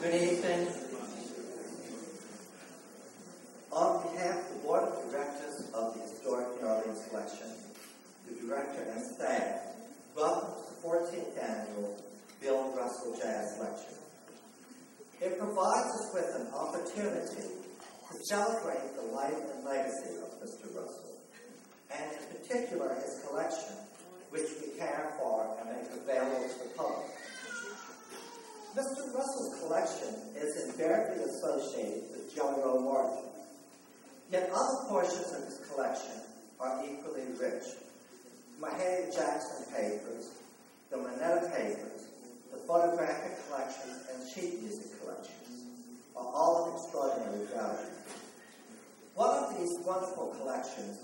Good evening. On behalf of the Board of Directors of the Historic New Orleans Collection, the Director and staff, welcome to the 14th Annual Bill Russell Jazz Lecture. It provides us with an opportunity to celebrate the life and legacy of Mr. Russell, and in particular his collection, which we care for and make available to the public. Mr. Russell's collection is invariably associated with Jelly Roll yet other portions of his collection are equally rich. Mahalia Jackson papers, the Moneta papers, the photographic collections, and sheet music collections are all of extraordinary value. One of these wonderful collections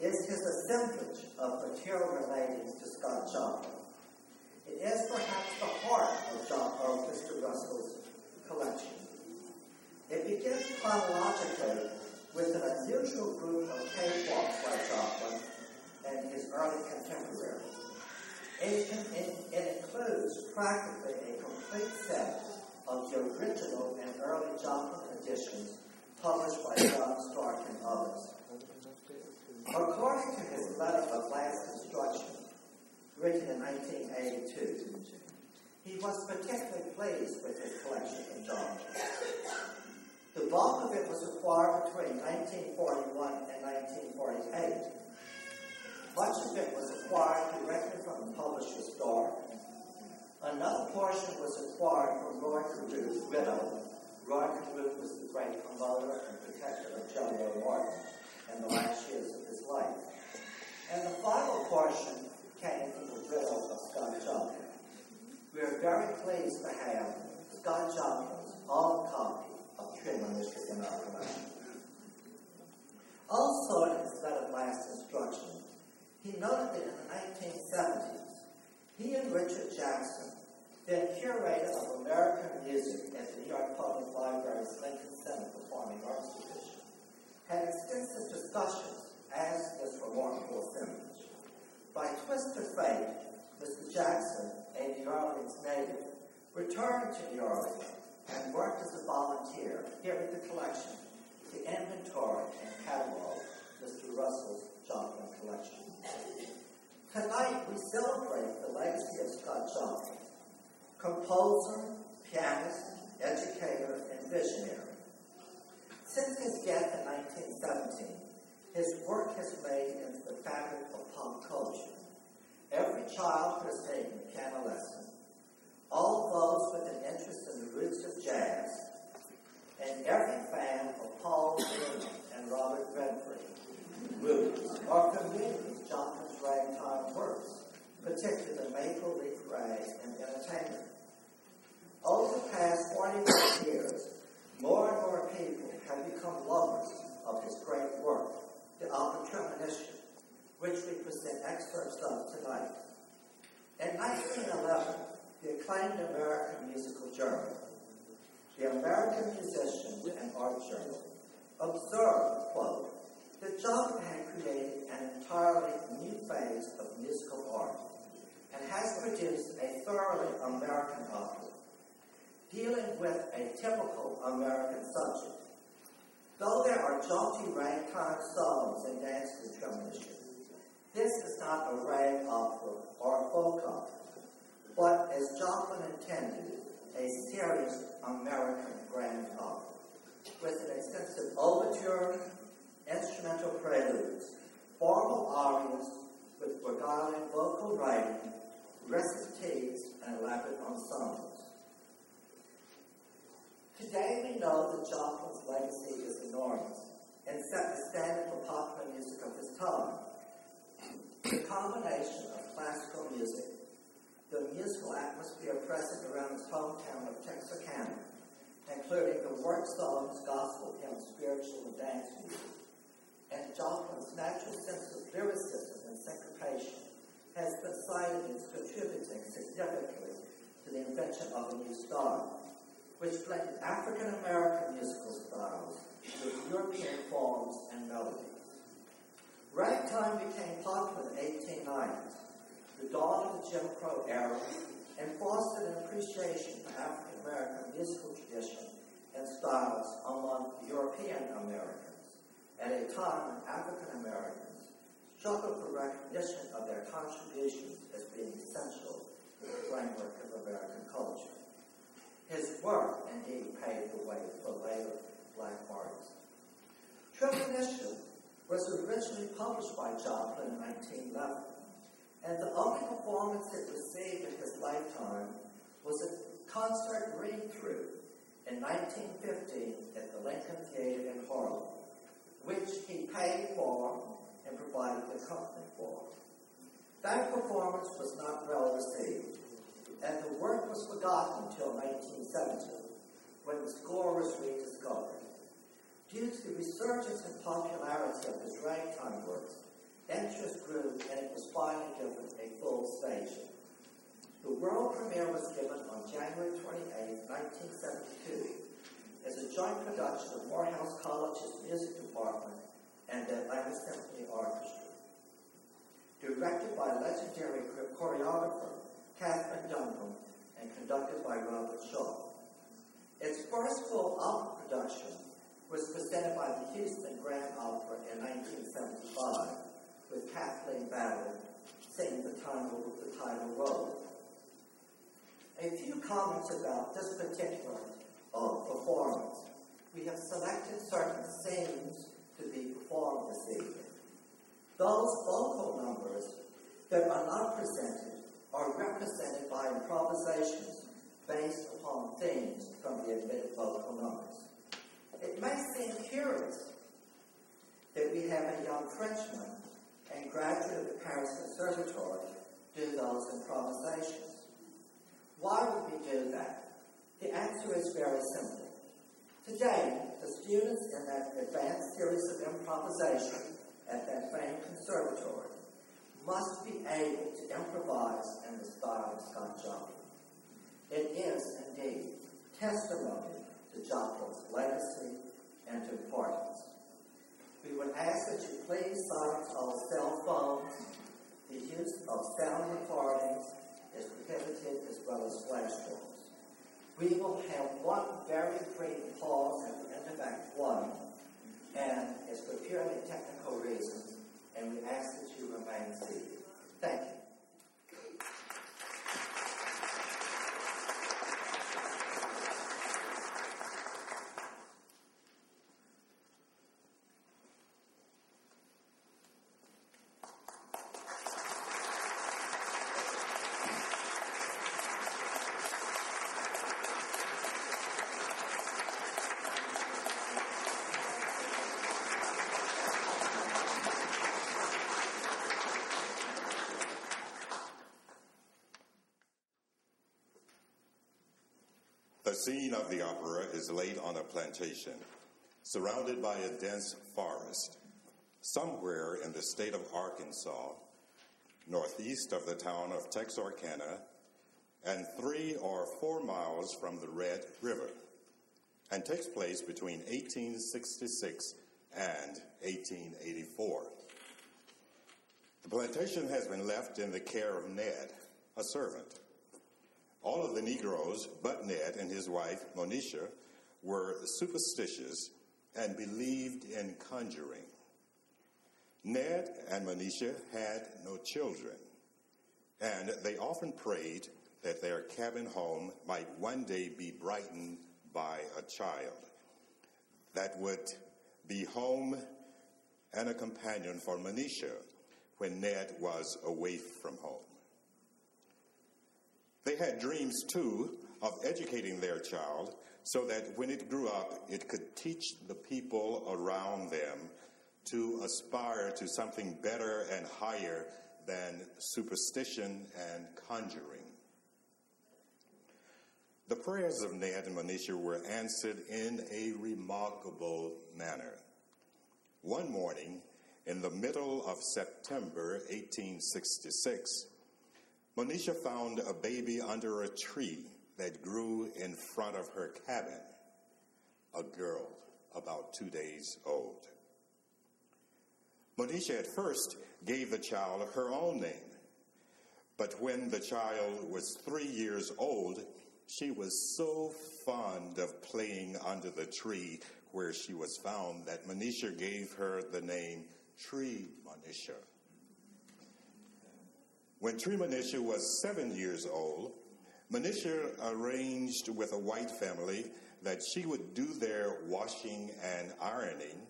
is his assemblage of material relating to Scott Joplin. It is perhaps the heart of, John, of Mr. Russell's collection. It begins chronologically with an unusual group of cakewalks by Joplin and his early contemporaries. It, it, it, includes practically a complete set of the original and early Joplin editions published by John Stark and others. According to his letter of last instruction, written in 1982. He was particularly pleased with his collection of Joplin. The bulk of it was acquired between 1941 and 1948. Much of it was acquired directly from the publisher's Stark. Another portion was acquired from Roy Carew's widow. Roy Carew was the great promoter and protector of Roll Morton in the last years of his life. And the final portion came from the widow of Scott Joplin. We are very pleased to have Scott Joplin's own copy of our collection. Also, in his letter of last instruction, he noted that in the 1970s, he and Richard Jackson, then curator of American music at the New York Public Library's Lincoln Center for Performing Arts Division, had extensive discussions as this remarkable assemblage. By twist of fate, Mr. Jackson, a New Orleans native, returned to New Orleans and worked as a volunteer here at the collection to inventory and catalog Mr. Russell's Joplin collection. Tonight, we celebrate the legacy of Scott Joplin, composer, pianist, educator, and visionary. Since his death in 1917, his work has made into the fabric of pop culture. Every child who has taken a piano lesson, all those with an interest in the roots of jazz, and every fan of Paul Newman and Robert Redford. Are familiar with Joplin's ragtime works, particularly Maple Leaf Rag and Entertainer. Over the past 41 years, more and more people have become lovers of his great work the opera Treemonisha, which we present excerpts of tonight. In 1911, the acclaimed American musical journal, the American Musician and Art Journal, observed, quote, that Joplin had created an entirely new phase of musical art and has produced a thoroughly American opera, dealing with a typical American subject Though there are jaunty ragtime songs and dance determination, this is not a rag opera or a folk opera, but as Joplin intended, a serious American grand opera with an extensive overture, instrumental preludes, formal arias with beguiling vocal writing, recitatives, and elaborate ensembles. Today we know that Joplin's legacy is enormous and set the standard for popular music of his time. The combination of classical music, the musical atmosphere present around his hometown of Texarkana, including the work songs, gospel hymns, spiritual and dance music, and Joplin's natural sense of lyricism and syncopation has been cited as contributing significantly to the invention of a new style which blended African American musical styles with European forms and melodies. Ragtime became popular in 1890, the dawn of the Jim Crow era, and fostered an appreciation for African American musical tradition and styles among European Americans at a time when African Americans struggled for recognition of their contributions as being essential to the framework of American culture. His work indeed paved the way for later black artists. Trip Initiative was originally published by Joplin in 1911, and the only performance it received in his lifetime was a concert read-through in 1950 at the Lincoln Theater in Harlem, which he paid for and provided the company for. That performance was not well received, and the work was forgotten until 1970, when the score was rediscovered. Due to the resurgence in popularity of his ragtime works, interest grew and it was finally given a full staging. The world premiere was given on January 28, 1972, as a joint production of Morehouse College's music department and the Atlanta Symphony Orchestra directed by legendary choreographer Katherine Dunham and conducted by Robert Shaw. Its first full opera production was presented by the Houston Grand Opera in 1975 with Kathleen Battle singing the title, the title role. A few comments about this particular uh, performance. We have selected certain scenes to be performed this evening. Those vocal numbers that are not presented are represented by improvisations based upon themes from the admitted vocal numbers. It may seem curious that we have a young Frenchman and graduate of the Paris Conservatory do those improvisations. Why would we do that? The answer is very simple. Today, the students in that advanced series of improvisation at that famed conservatory must be able to improvise in the style of Scott Joplin. It is indeed testimony to Joplin's legacy and importance. We would ask that you please silence all cell phones. The use of sound recordings is prohibited as well as flash drives. We will have one very brief pause at the end of Act 1 and it's for purely technical reasons, and we ask that you remain seated. Thank you. The scene of the opera is laid on a plantation, surrounded by a dense forest, somewhere in the state of Arkansas, northeast of the town of Texarkana, and three or four miles from the Red River, and takes place between 1866 and 1884. The plantation has been left in the care of Ned, a servant. All of the Negroes, but Ned and his wife, Monisha, were superstitious and believed in conjuring. Ned and Monisha had no children, and they often prayed that their cabin home might one day be brightened by a child that would be home and a companion for Monisha when Ned was away from home. They had dreams, too, of educating their child so that when it grew up, it could teach the people around them to aspire to something better and higher than superstition and conjuring. The prayers of Ned and Monisha were answered in a remarkable manner. One morning, in the middle of September 1866, Monisha found a baby under a tree that grew in front of her cabin, a girl about two days old. Monisha at first gave the child her own name, but when the child was three years old, she was so fond of playing under the tree where she was found that Monisha gave her the name Tree Manisha. When Treemonisha was seven years old, Monisha arranged with a white family that she would do their washing and ironing,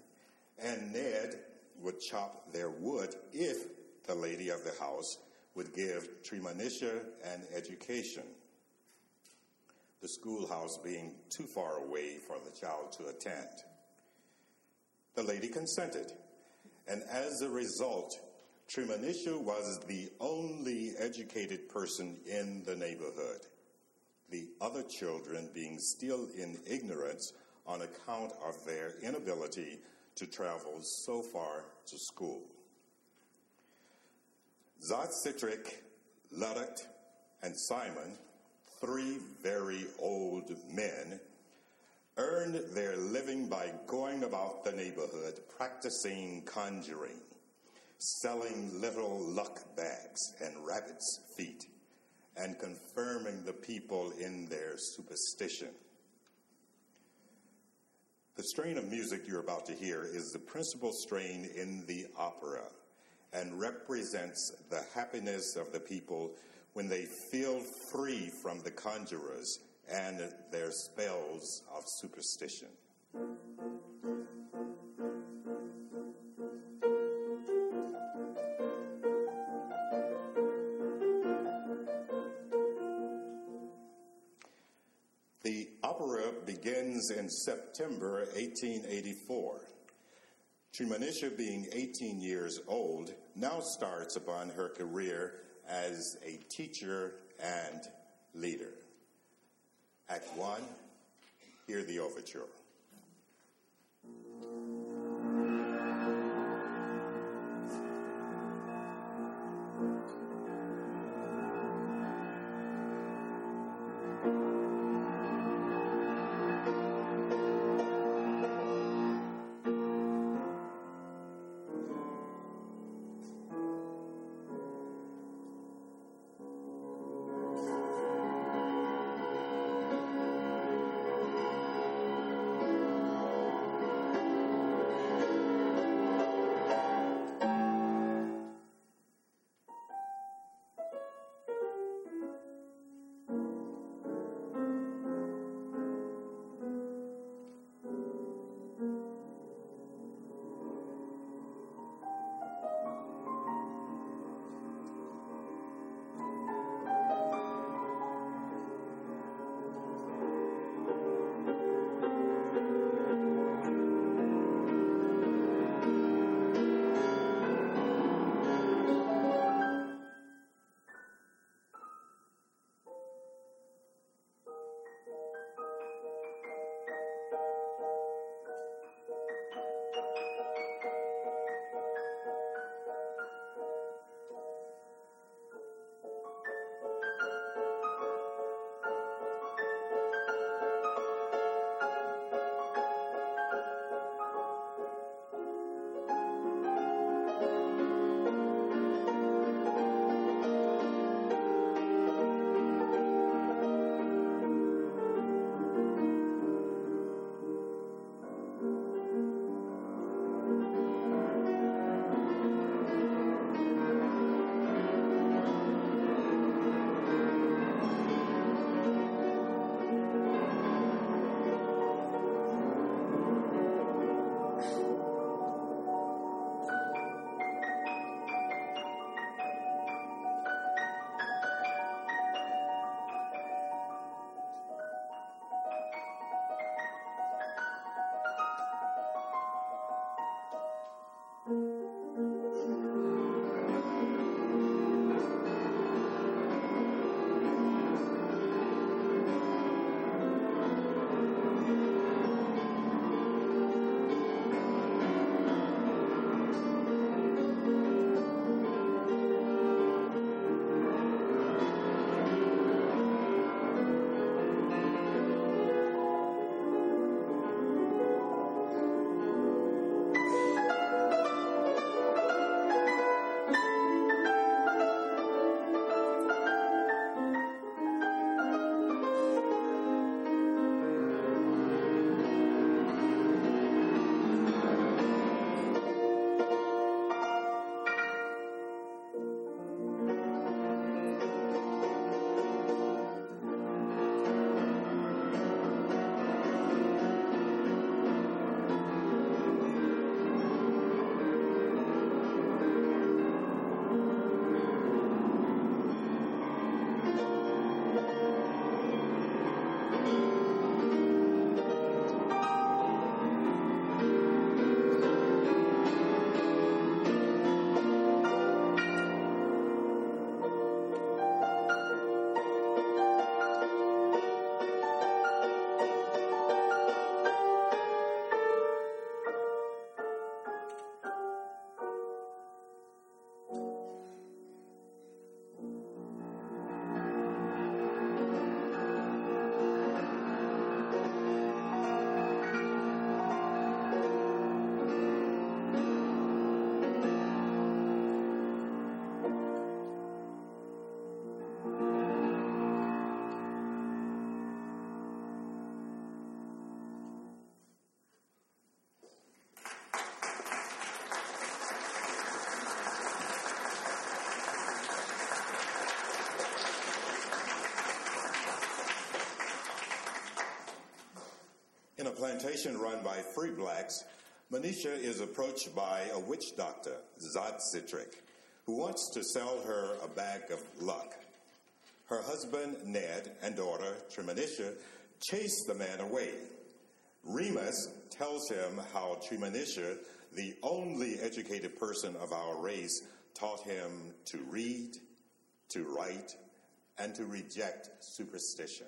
and Ned would chop their wood if the lady of the house would give Treemonisha an education. The schoolhouse being too far away for the child to attend. The lady consented, and as a result, Treemonisha was the only educated person in the neighborhood, the other children being still in ignorance on account of their inability to travel so far to school. Zot Citric, Luddud, and Simon, three very old men, earned their living by going about the neighborhood practicing conjuring, selling little luck bags and rabbit's feet, and confirming the people in their superstition. The strain of music you're about to hear is the principal strain in the opera and represents the happiness of the people when they feel free from the conjurers and their spells of superstition. Begins in September 1884. Treemonisha, being 18 years old, now starts upon her career as a teacher and leader. Act 1, hear the overture. Plantation run by free blacks, Monisha is approached by a witch doctor, Zod Citric, who wants to sell her a bag of luck. Her husband, Ned, and daughter, Treemonisha, chase the man away. Remus tells him how Treemonisha, the only educated person of our race, taught him to read, to write, and to reject superstition.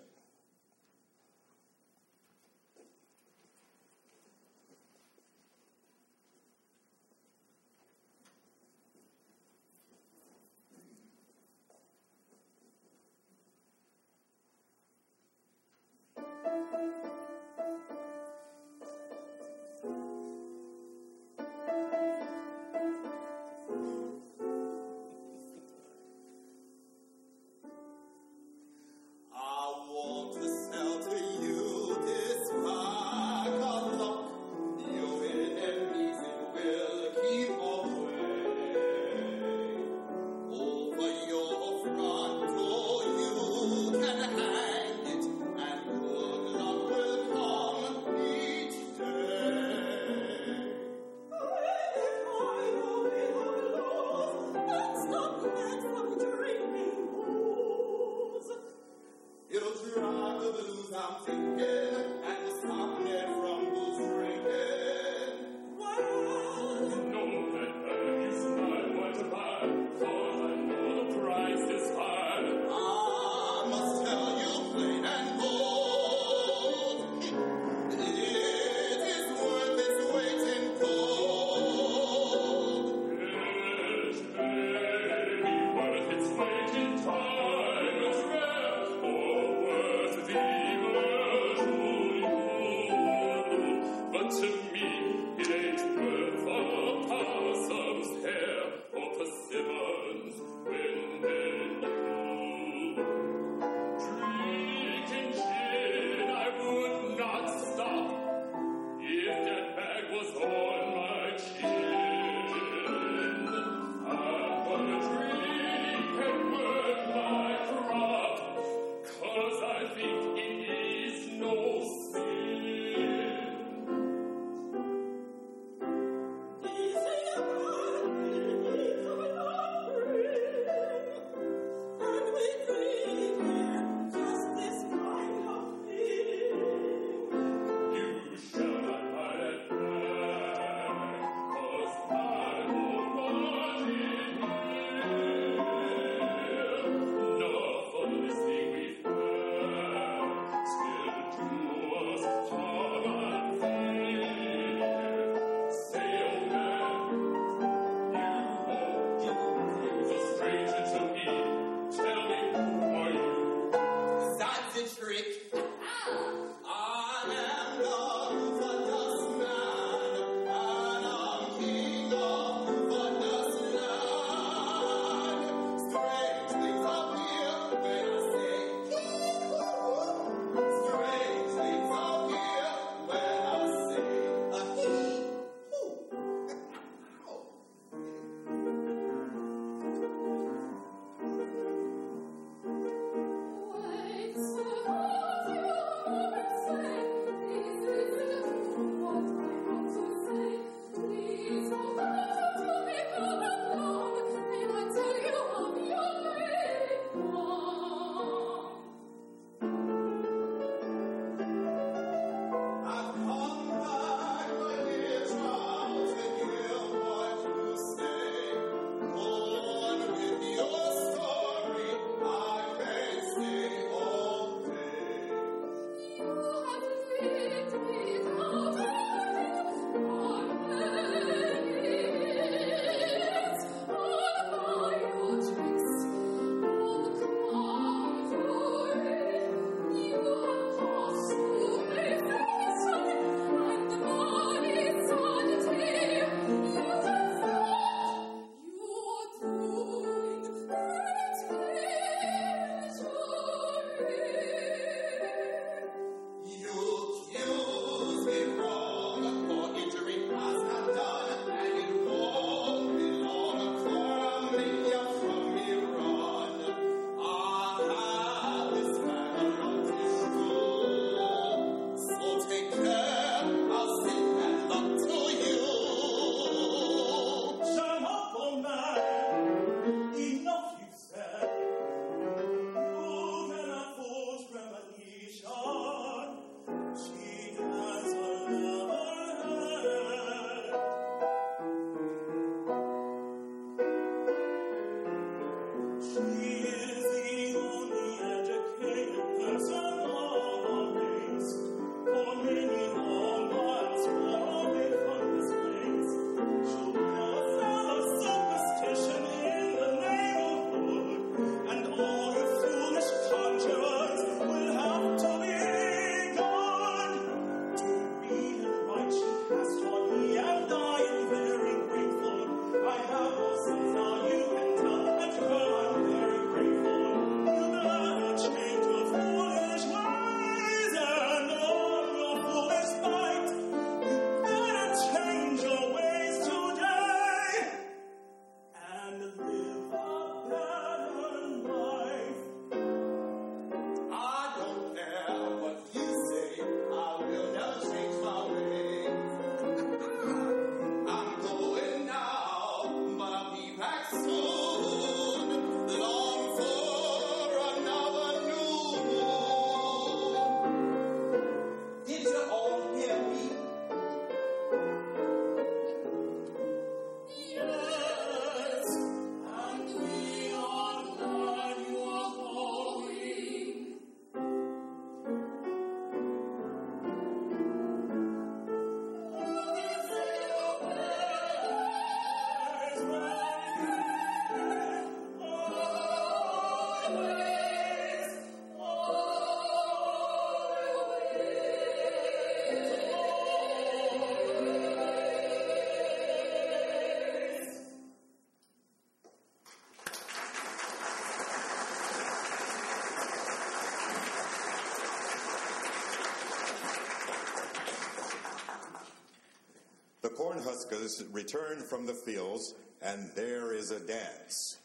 Cornhuskers return from the fields, and there is a dance.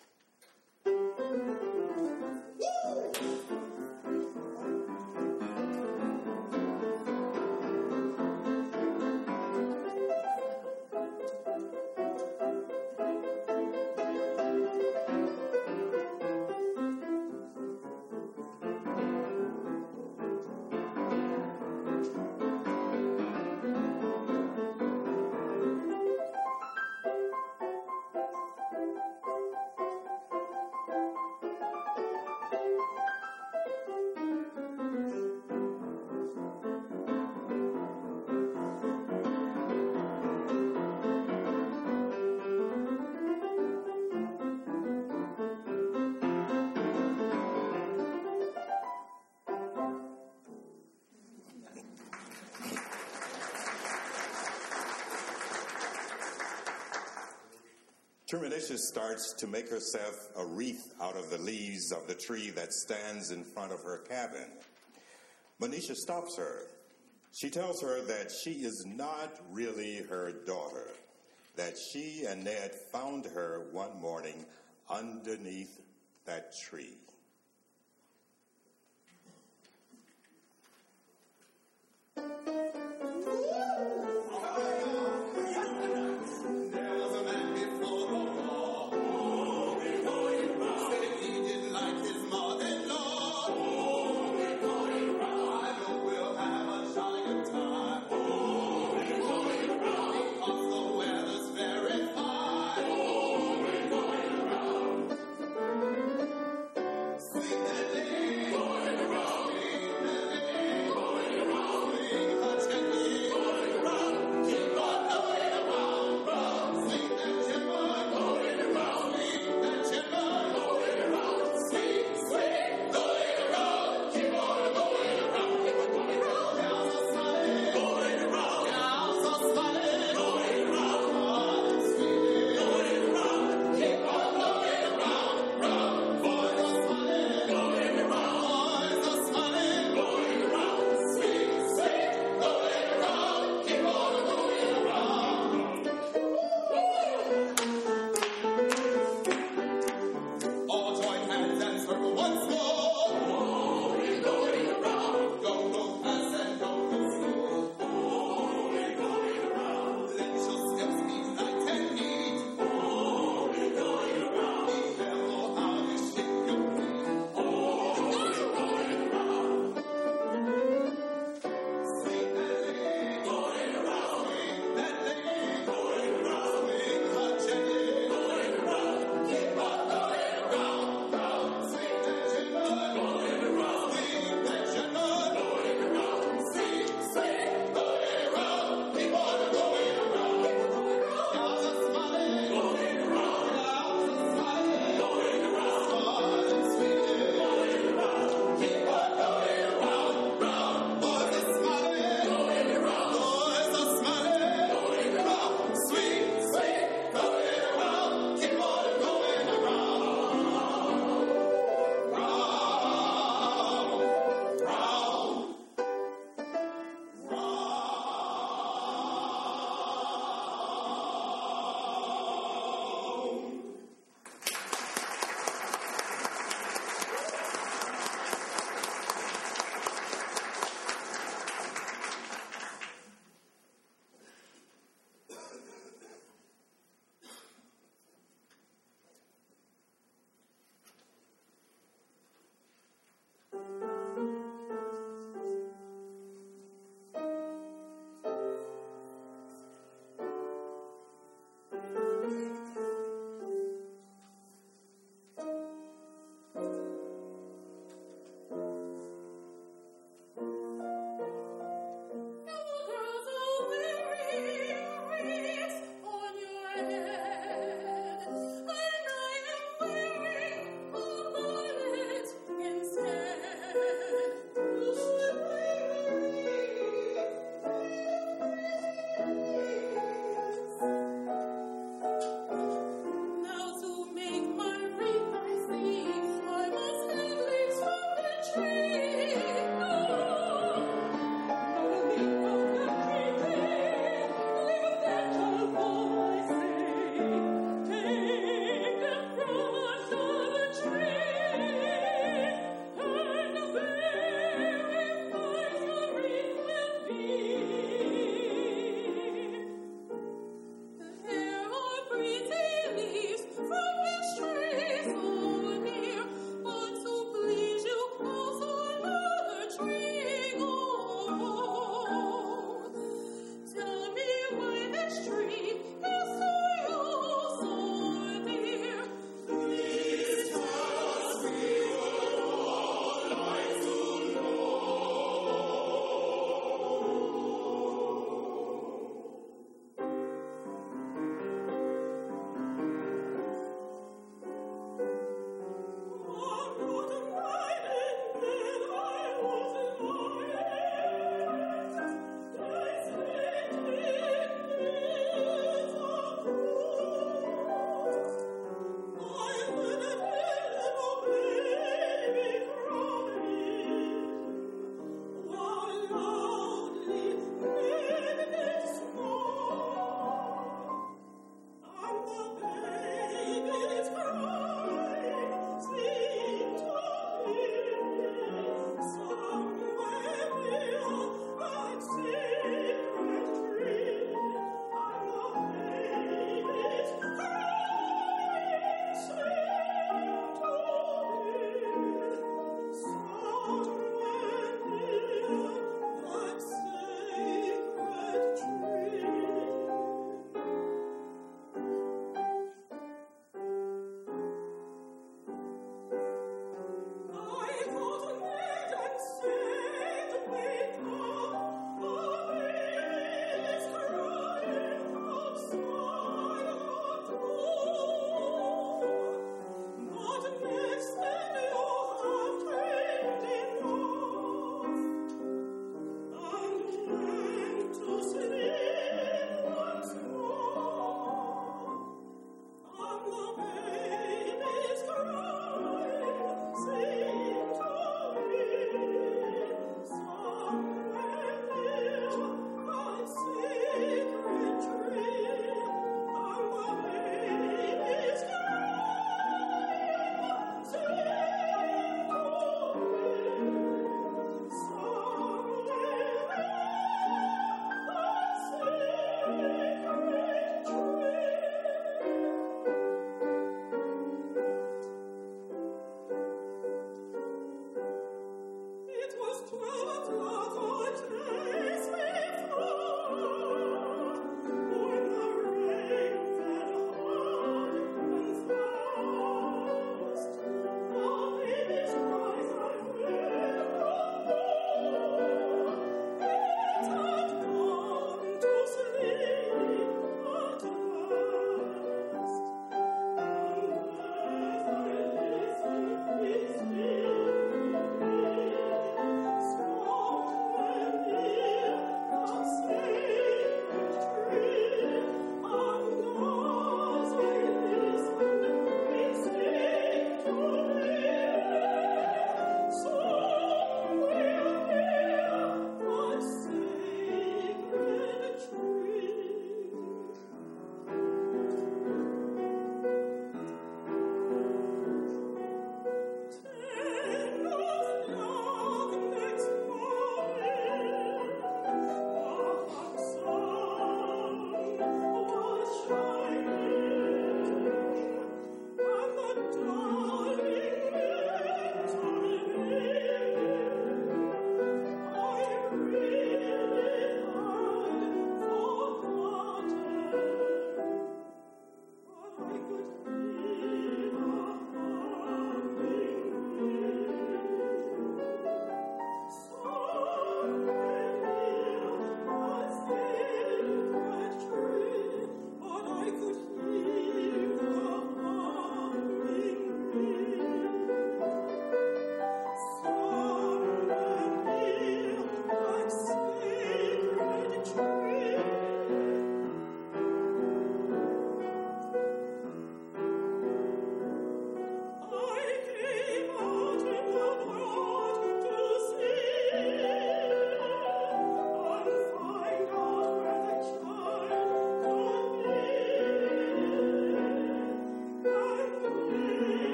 Treemonisha starts to make herself a wreath out of the leaves of the tree that stands in front of her cabin. Monisha stops her. She tells her that she is not really her daughter, that she and Ned found her one morning underneath that tree.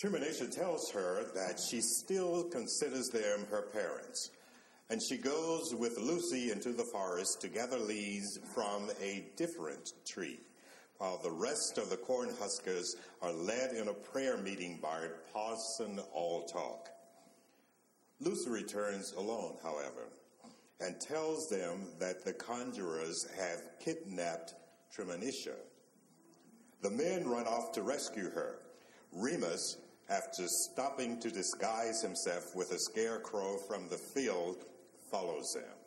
Treemonisha tells her that she still considers them her parents, and she goes with Lucy into the forest to gather leaves from a different tree, while the rest of the Cornhuskers are led in a prayer meeting by Parson Alltalk. Lucy returns alone, however, and tells them that the conjurers have kidnapped Treemonisha. The men run off to rescue her. Remus after stopping to disguise himself with a scarecrow from the field, follows them.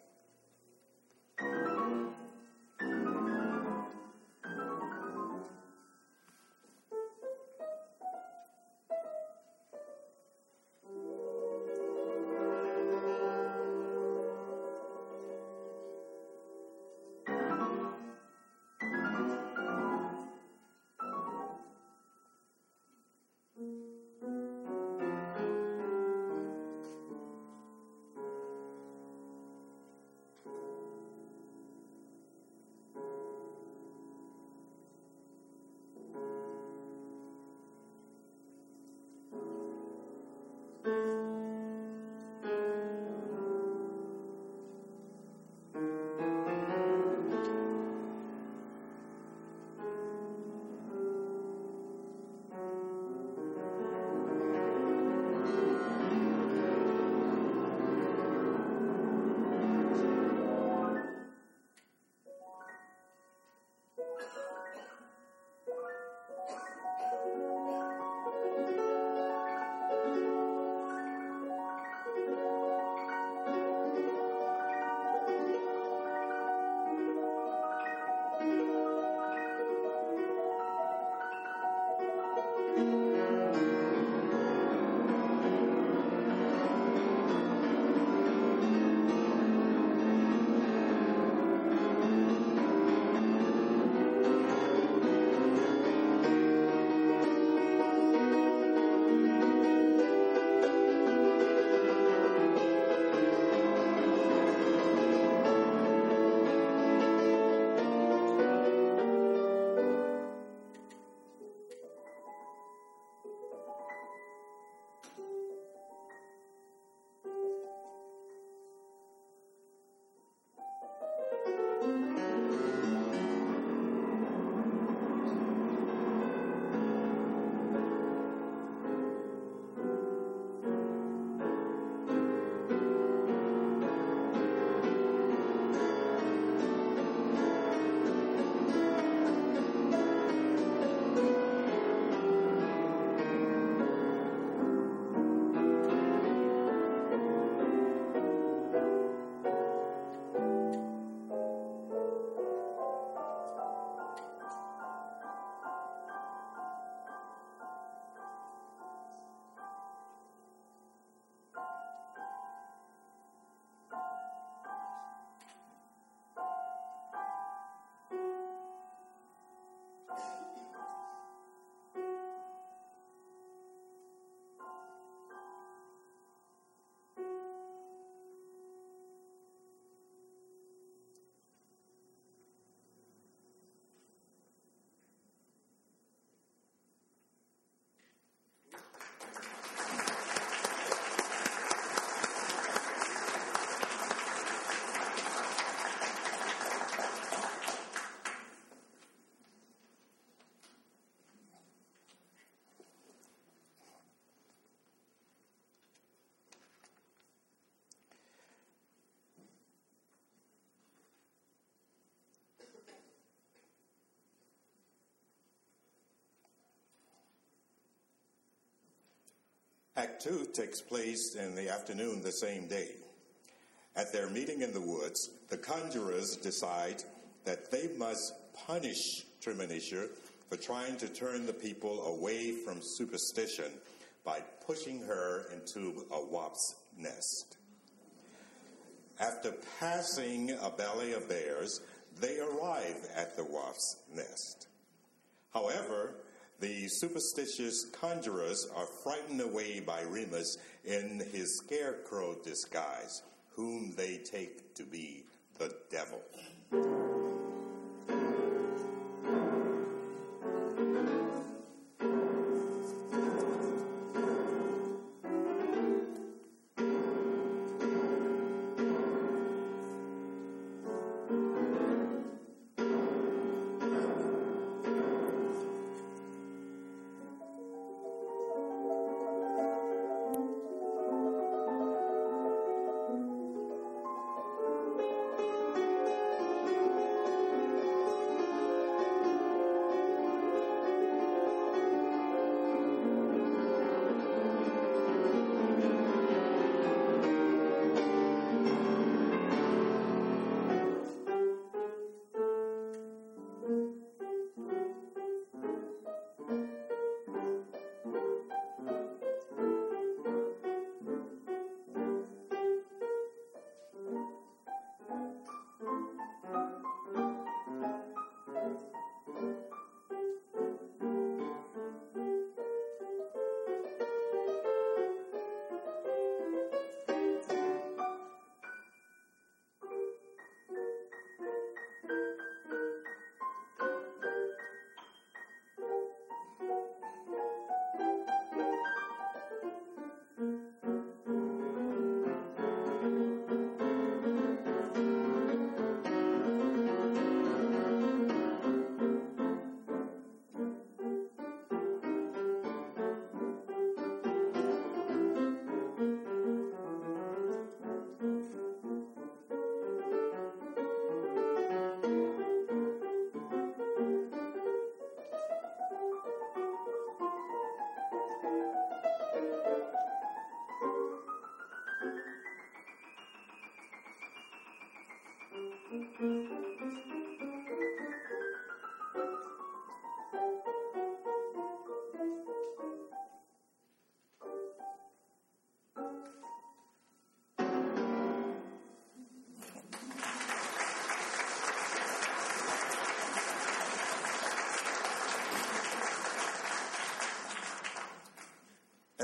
Act two takes place in the afternoon the same day. At their meeting in the woods, the conjurers decide that they must punish Treemonisha for trying to turn the people away from superstition by pushing her into a wasp's nest. After passing a belly of bears, they arrive at the wasp's nest. However, the superstitious conjurers are frightened away by Remus in his scarecrow disguise, whom they take to be the devil.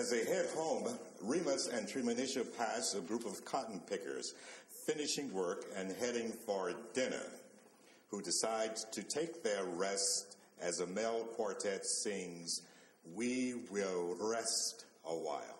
As they head home, Remus and Treemonisha pass a group of cotton pickers finishing work and heading for dinner, who decide to take their rest as a male quartet sings, We Will Rest a While.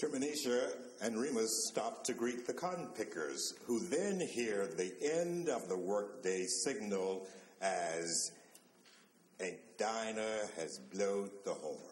Treemonisha and Remus stop to greet the cotton pickers, who then hear the end of the workday signal as a diner has blowed the horn.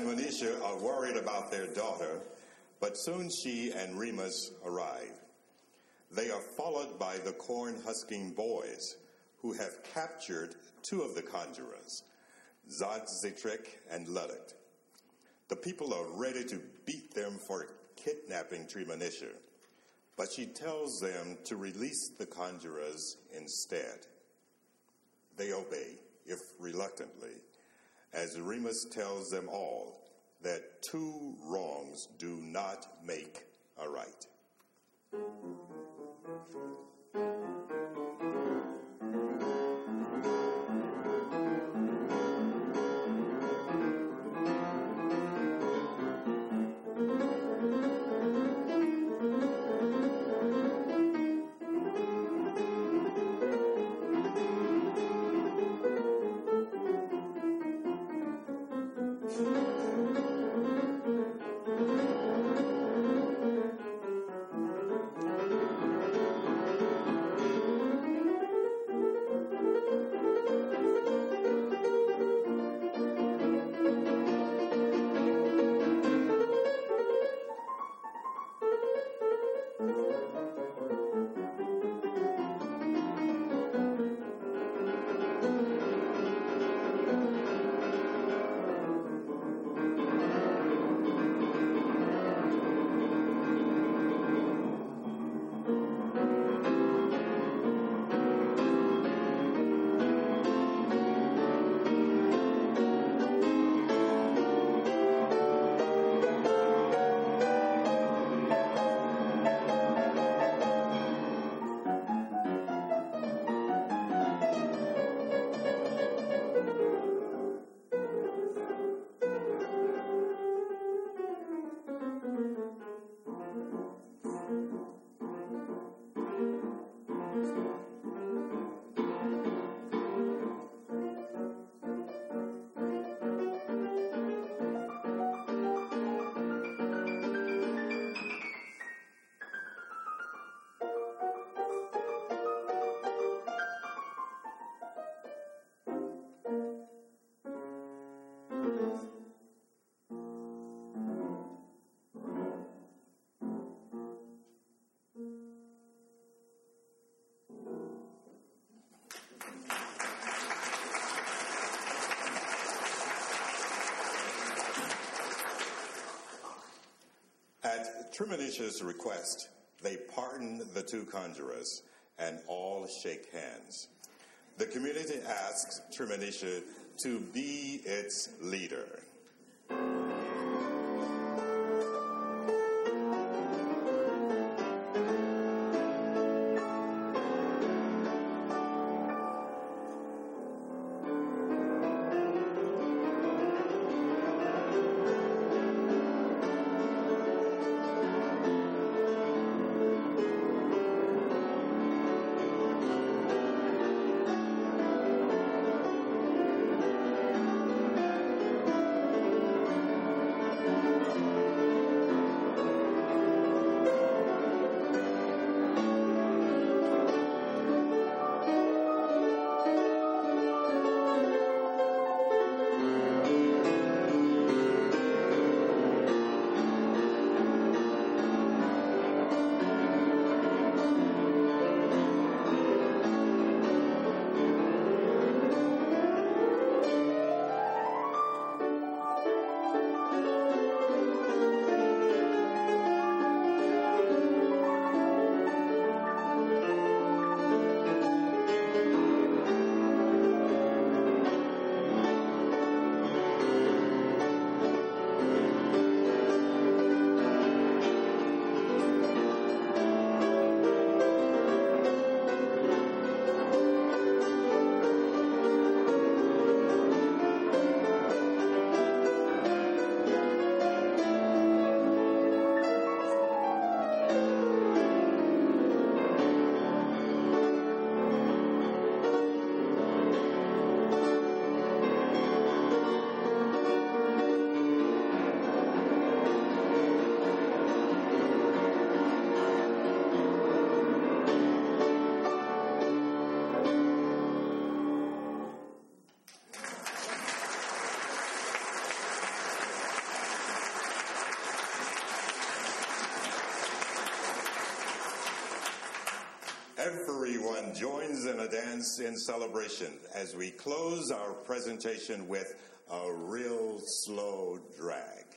And Monisha are worried about their daughter, but soon she and Remus arrive. They are followed by the corn husking boys, who have captured two of the conjurers, Zod and Luddud. The people are ready to beat them for kidnapping Treemonisha, but she tells them to release the conjurers instead. They obey, if reluctantly, as Remus tells them all that two wrongs do not make a right. At Treemonisha's request, they pardon the two conjurers and all shake hands. The community asks Treemonisha to be its leader. Everyone joins in a dance in celebration as we close our presentation with a real slow drag.